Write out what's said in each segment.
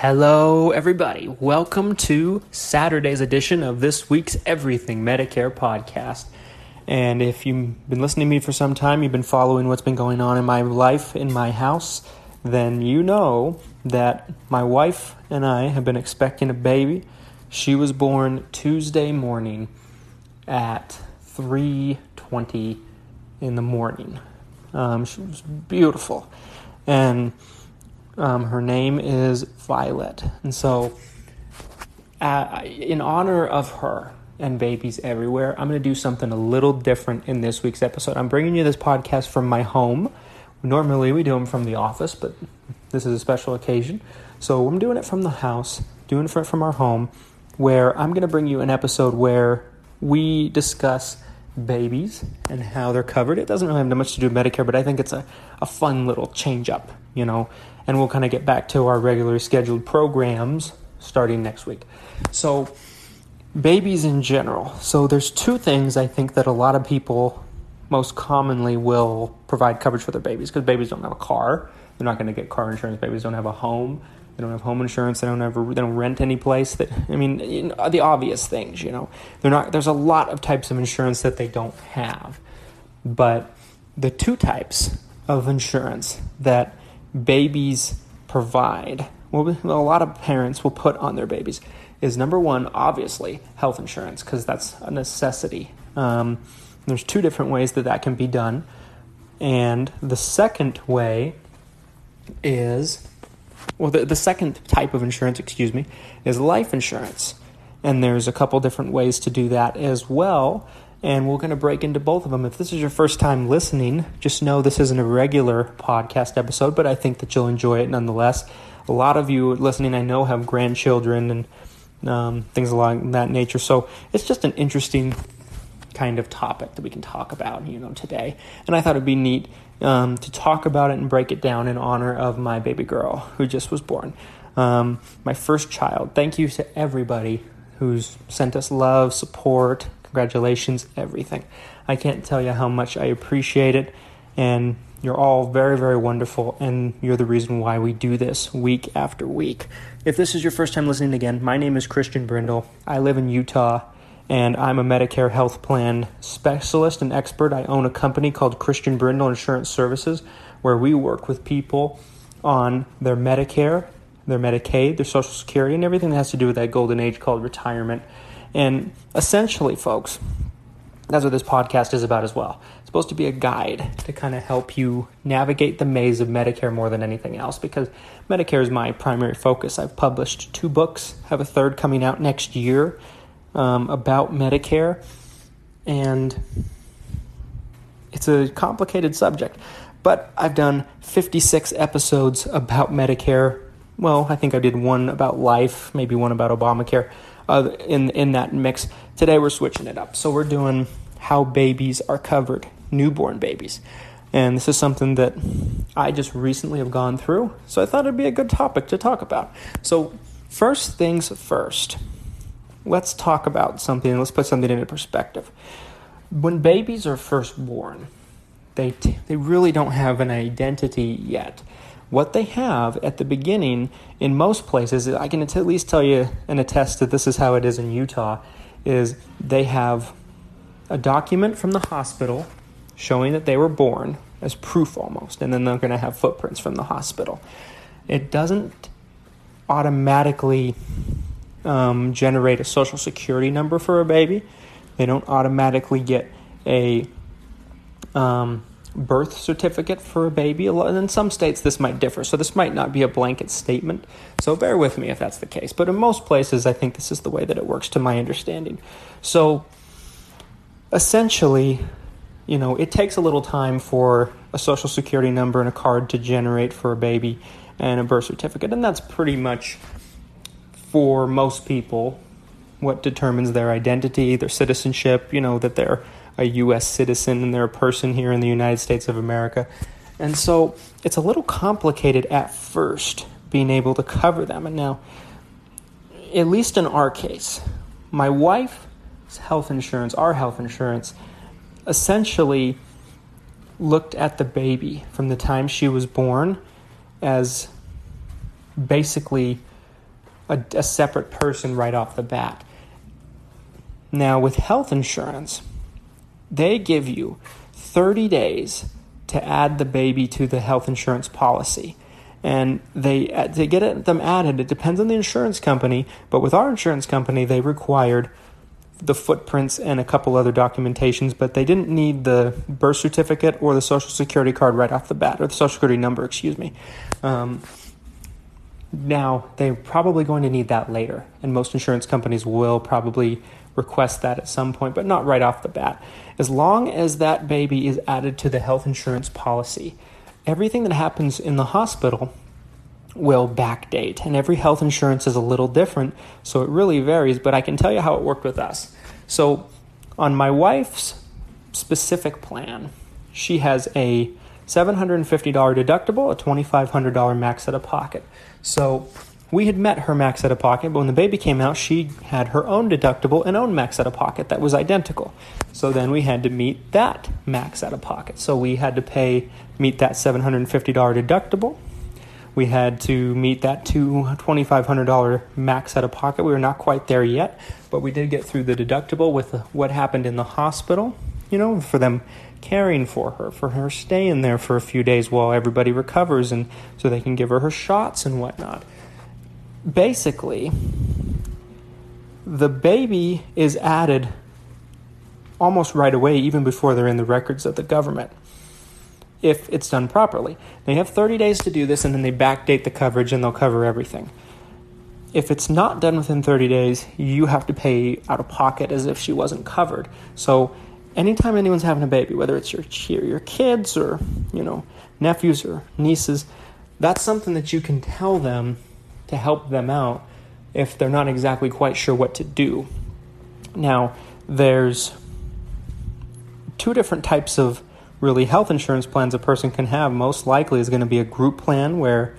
Hello, everybody. Welcome to Saturday's edition of this week's Everything Medicare podcast. And if you've been listening to me for some time, you've been following what's been going on in my life, in my house, then you know that my wife and I have been expecting a baby. She was born Tuesday morning at 3:20 in the morning. Um, she was beautiful, and um, her name is Violet. And so, uh, in honor of her and babies everywhere, I'm going to do something a little different in this week's episode. I'm bringing you this podcast from my home. Normally, we do them from the office, but this is a special occasion. So, I'm doing it from the house, doing it from our home, where I'm going to bring you an episode where we discuss babies and how they're covered. It doesn't really have much to do with Medicare, but I think it's a, a fun little change up, you know, and we'll kind of get back to our regularly scheduled programs starting next week. So, babies in general. So, there's two things I think that a lot of people most commonly will provide coverage for their babies because babies don't have a car. They're not going to get car insurance. Babies don't have a home. They don't have home insurance. They don't ever they don't rent any place. That I mean, you know, the obvious things. You know, they're not. There's a lot of types of insurance that they don't have, but the two types of insurance that babies provide, well, a lot of parents will put on their babies, is number one, obviously health insurance because that's a necessity. Um, there's two different ways that that can be done, and the second way is well, the, the second type of insurance, excuse me, is life insurance. And there's a couple different ways to do that as well. And we're going to break into both of them. If this is your first time listening, just know this isn't a regular podcast episode, but I think that you'll enjoy it nonetheless. A lot of you listening, I know, have grandchildren and um, things along that nature. So it's just an interesting kind of topic that we can talk about, you know, today. And I thought it'd be neat um, to talk about it and break it down in honor of my baby girl who just was born, um, my first child. Thank you to everybody who's sent us love, support, congratulations, everything. I can't tell you how much I appreciate it, and you're all very, very wonderful, and you're the reason why we do this week after week. If this is your first time listening again, my name is Christian Brindle. I live in Utah and I'm a Medicare health plan specialist and expert. I own a company called Christian Brindle Insurance Services where we work with people on their Medicare, their Medicaid, their Social Security, and everything that has to do with that golden age called retirement. And essentially, folks, that's what this podcast is about as well. It's supposed to be a guide to kind of help you navigate the maze of Medicare more than anything else because Medicare is my primary focus. I've published two books, have a third coming out next year um, about Medicare, and it's a complicated subject. But I've done 56 episodes about Medicare. Well, I think I did one about life, maybe one about Obamacare uh, in, in that mix. Today we're switching it up. So we're doing how babies are covered, newborn babies. And this is something that I just recently have gone through. So I thought it'd be a good topic to talk about. So, first things first let's talk about something let's put something into perspective. When babies are first born, they, t- they really don't have an identity yet. What they have at the beginning, in most places, I can at least tell you and attest that this is how it is in Utah, is they have a document from the hospital showing that they were born as proof almost, and then they're going to have footprints from the hospital. It doesn't automatically um, generate a social security number for a baby. They don't automatically get a um, birth certificate for a baby. And in some states, this might differ, so this might not be a blanket statement. So bear with me if that's the case. But in most places, I think this is the way that it works, to my understanding. So essentially, you know, it takes a little time for a social security number and a card to generate for a baby and a birth certificate, and that's pretty much for most people what determines their identity, their citizenship, you know, that they're a U.S. citizen and they're a person here in the United States of America. And so it's a little complicated at first being able to cover them. And now, at least in our case, my wife's health insurance, our health insurance, essentially looked at the baby from the time she was born as basically a, a separate person right off the bat. Now, with health insurance, they give you 30 days to add the baby to the health insurance policy. And they to get them added, it depends on the insurance company. But with our insurance company, they required the footprints and a couple other documentations, but they didn't need the birth certificate or the social security card right off the bat, or the social security number, excuse me. Um, now, they're probably going to need that later, and most insurance companies will probably request that at some point, but not right off the bat. As long as that baby is added to the health insurance policy, everything that happens in the hospital will backdate, and every health insurance is a little different, so it really varies. But I can tell you how it worked with us. So, on my wife's specific plan, she has a $750 deductible, a $2,500 max out of pocket. So, we had met her max out of pocket, but when the baby came out, she had her own deductible and own max out of pocket that was identical. So then we had to meet that max out of pocket. So we had to pay meet that $750 deductible we had to meet that $2,500 max out of pocket. We were not quite there yet, but we did get through the deductible with what happened in the hospital, you know, for them caring for her, for her staying there for a few days while everybody recovers and so they can give her her shots and whatnot. Basically, the baby is added almost right away, even before they're in the records of the government if it's done properly. They have 30 days to do this and then they backdate the coverage and they'll cover everything. If it's not done within 30 days, you have to pay out of pocket as if she wasn't covered. So anytime anyone's having a baby, whether it's your your kids or, you know, nephews or nieces, that's something that you can tell them to help them out if they're not exactly quite sure what to do. Now, there's two different types of really health insurance plans a person can have most likely is going to be a group plan where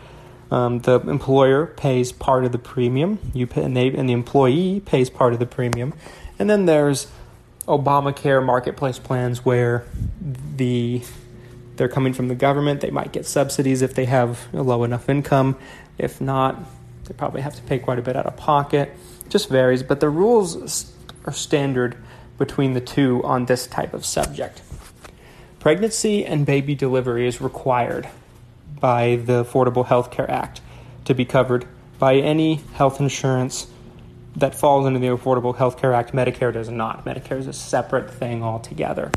um, the employer pays part of the premium you pay, and, they, and the employee pays part of the premium and then there's obamacare marketplace plans where the they're coming from the government. They might get subsidies if they have a low enough income. If not they probably have to pay quite a bit out of pocket. It just varies but the rules are standard between the two on this type of subject. Pregnancy and baby delivery is required by the Affordable Health Care Act to be covered by any health insurance that falls under the Affordable Health Care Act. Medicare does not. Medicare is a separate thing altogether.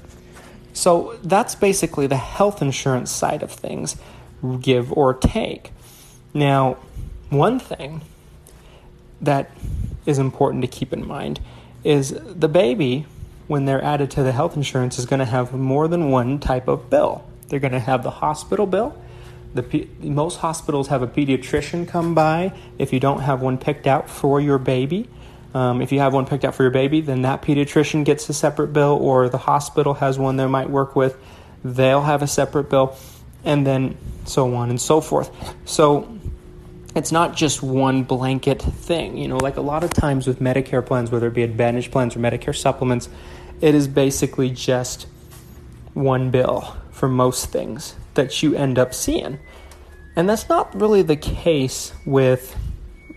So that's basically the health insurance side of things, give or take. Now, one thing that is important to keep in mind is the baby when they're added to the health insurance is going to have more than one type of bill. They're going to have the hospital bill. The, most hospitals have a pediatrician come by if you don't have one picked out for your baby. Um, if you have one picked out for your baby, then that pediatrician gets a separate bill, or the hospital has one they might work with. They'll have a separate bill, and then so on and so forth. So it's not just one blanket thing. You know, like a lot of times with Medicare plans, whether it be Advantage plans or Medicare supplements, it is basically just one bill for most things that you end up seeing. And that's not really the case with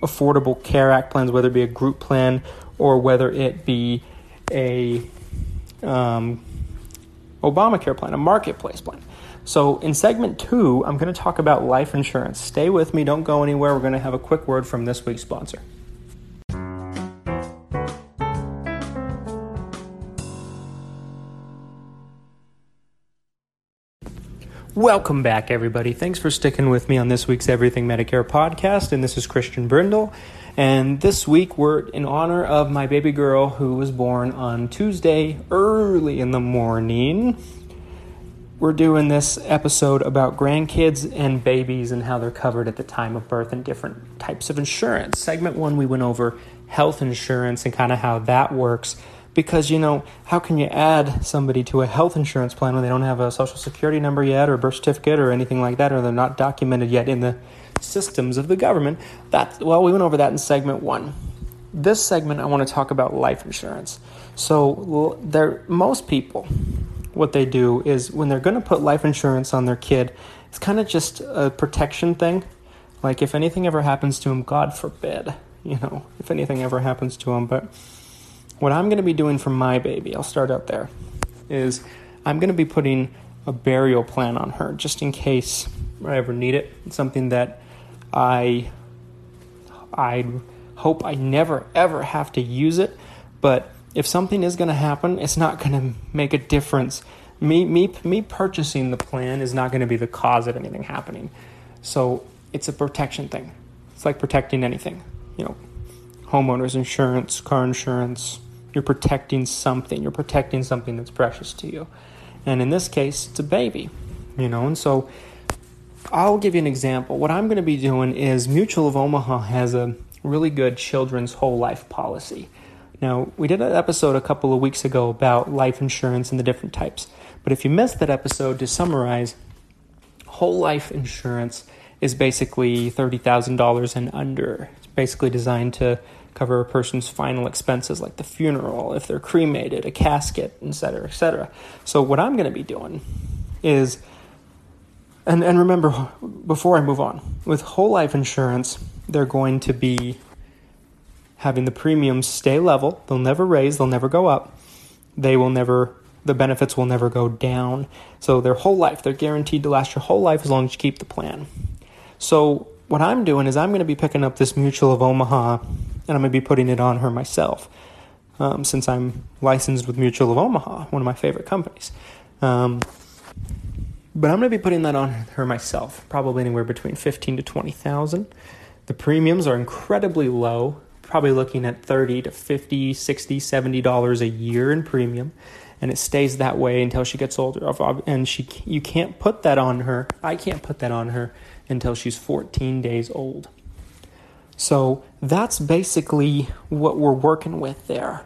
Affordable Care Act plans, whether it be a group plan or whether it be a um, Obamacare plan, a marketplace plan. So, in segment two, I'm going to talk about life insurance. Stay with me, don't go anywhere. We're going to have a quick word from this week's sponsor. Welcome back, everybody. Thanks for sticking with me on this week's Everything Medicare podcast. And this is Christian Brindle. And this week, we're in honor of my baby girl who was born on Tuesday early in the morning. We're doing this episode about grandkids and babies and how they're covered at the time of birth and different types of insurance. Segment one, we went over health insurance and kind of how that works because you know how can you add somebody to a health insurance plan when they don't have a social security number yet or a birth certificate or anything like that or they're not documented yet in the systems of the government? That well we went over that in segment one. This segment i want to talk about life insurance. So there most people what they do is when they're going to put life insurance on their kid it's kind of just a protection thing. Like if anything ever happens to him god forbid you know, if anything ever happens to him. But what I'm going to be doing for my baby, I'll start out there, is I'm going to be putting a burial plan on her just in case I ever need it. It's something that I I hope I never ever have to use it, but if something is going to happen, it's not going to make a difference. Me me me purchasing the plan is not going to be the cause of anything happening. So, it's a protection thing. It's like protecting anything. You know, homeowners insurance, car insurance, you're protecting something. You're protecting something that's precious to you. And in this case, it's a baby, you know, and so I'll give you an example. What I'm going to be doing is Mutual of Omaha has a really good children's whole life policy. Now, we did an episode a couple of weeks ago about life insurance and the different types. But if you missed that episode, to summarize, whole life insurance is basically $30,000 and under. Basically designed to cover a person's final expenses like the funeral, if they're cremated, a casket, etc., etc. So what I'm going to be doing is and and remember before I move on, with whole life insurance, they're going to be having the premiums stay level. They'll never raise, they'll never go up. They will never the benefits will never go down. So their whole life, they're guaranteed to last your whole life as long as you keep the plan. So what I'm doing is I'm going to be picking up this Mutual of Omaha and I'm going to be putting it on her myself. Um, since I'm licensed with Mutual of Omaha, one of my favorite companies. Um, but I'm going to be putting that on her myself, probably anywhere between 15 to 20,000. The premiums are incredibly low, probably looking at 30 to 50, 60, 70 dollars a year in premium, and it stays that way until she gets older. And she you can't put that on her. I can't put that on her until she's 14 days old. So that's basically what we're working with there.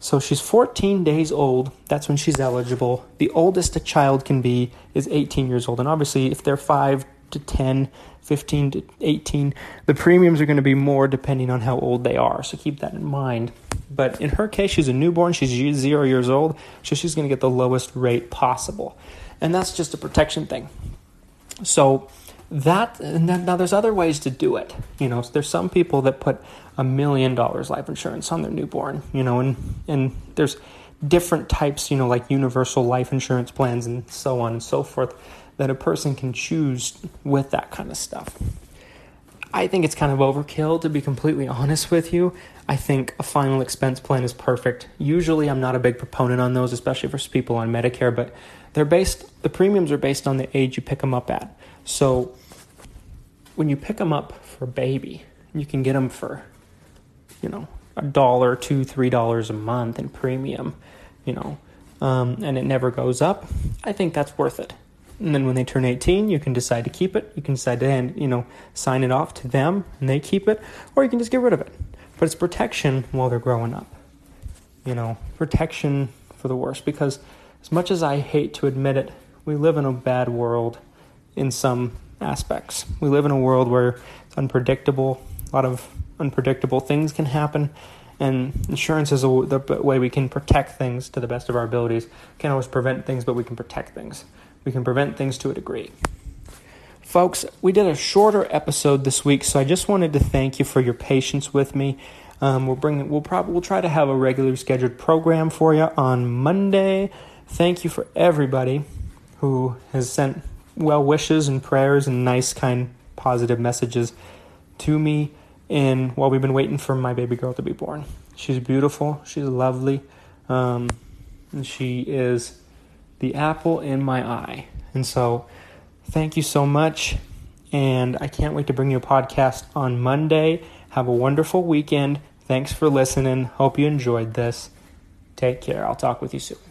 So she's 14 days old. That's when she's eligible. The oldest a child can be is 18 years old. And obviously, if they're 5 to 10, 15 to 18, the premiums are going to be more depending on how old they are. So keep that in mind. But in her case, she's a newborn. She's zero years old. So she's going to get the lowest rate possible. And that's just a protection thing. So that and then, now there's other ways to do it. You know there's some people that put a million dollars life insurance on their newborn you know and and there's different types you know like universal life insurance plans and so on and so forth that a person can choose with that kind of stuff. I think it's kind of overkill to be completely honest with you. I think a final expense plan is perfect. Usually i'm not a big proponent on those especially for people on medicare but they're based the premiums are based on the age you pick them up at so when you pick them up for baby, you can get them for, you know, a dollar, two, three dollars a month in premium, you know, um, and it never goes up. I think that's worth it. And then when they turn 18, you can decide to keep it. You can decide to, hand, you know, sign it off to them and they keep it, or you can just get rid of it. But it's protection while they're growing up. You know, protection for the worst. Because as much as I hate to admit it, we live in a bad world in some aspects. We live in a world where it's unpredictable, a lot of unpredictable things can happen, and insurance is a, the way we can protect things to the best of our abilities. Can't always prevent things, but we can protect things. We can prevent things to a degree. Folks, we did a shorter episode this week, so I just wanted to thank you for your patience with me. Um, we'll bring we'll probably we'll try to have a regularly scheduled program for you on Monday. Thank you for everybody who has sent well wishes and prayers and nice, kind, positive messages to me in while we've been waiting for my baby girl to be born. She's beautiful. She's lovely. Um, and she is the apple in my eye. And so, thank you so much. And I can't wait to bring you a podcast on Monday. Have a wonderful weekend. Thanks for listening. Hope you enjoyed this. Take care. I'll talk with you soon.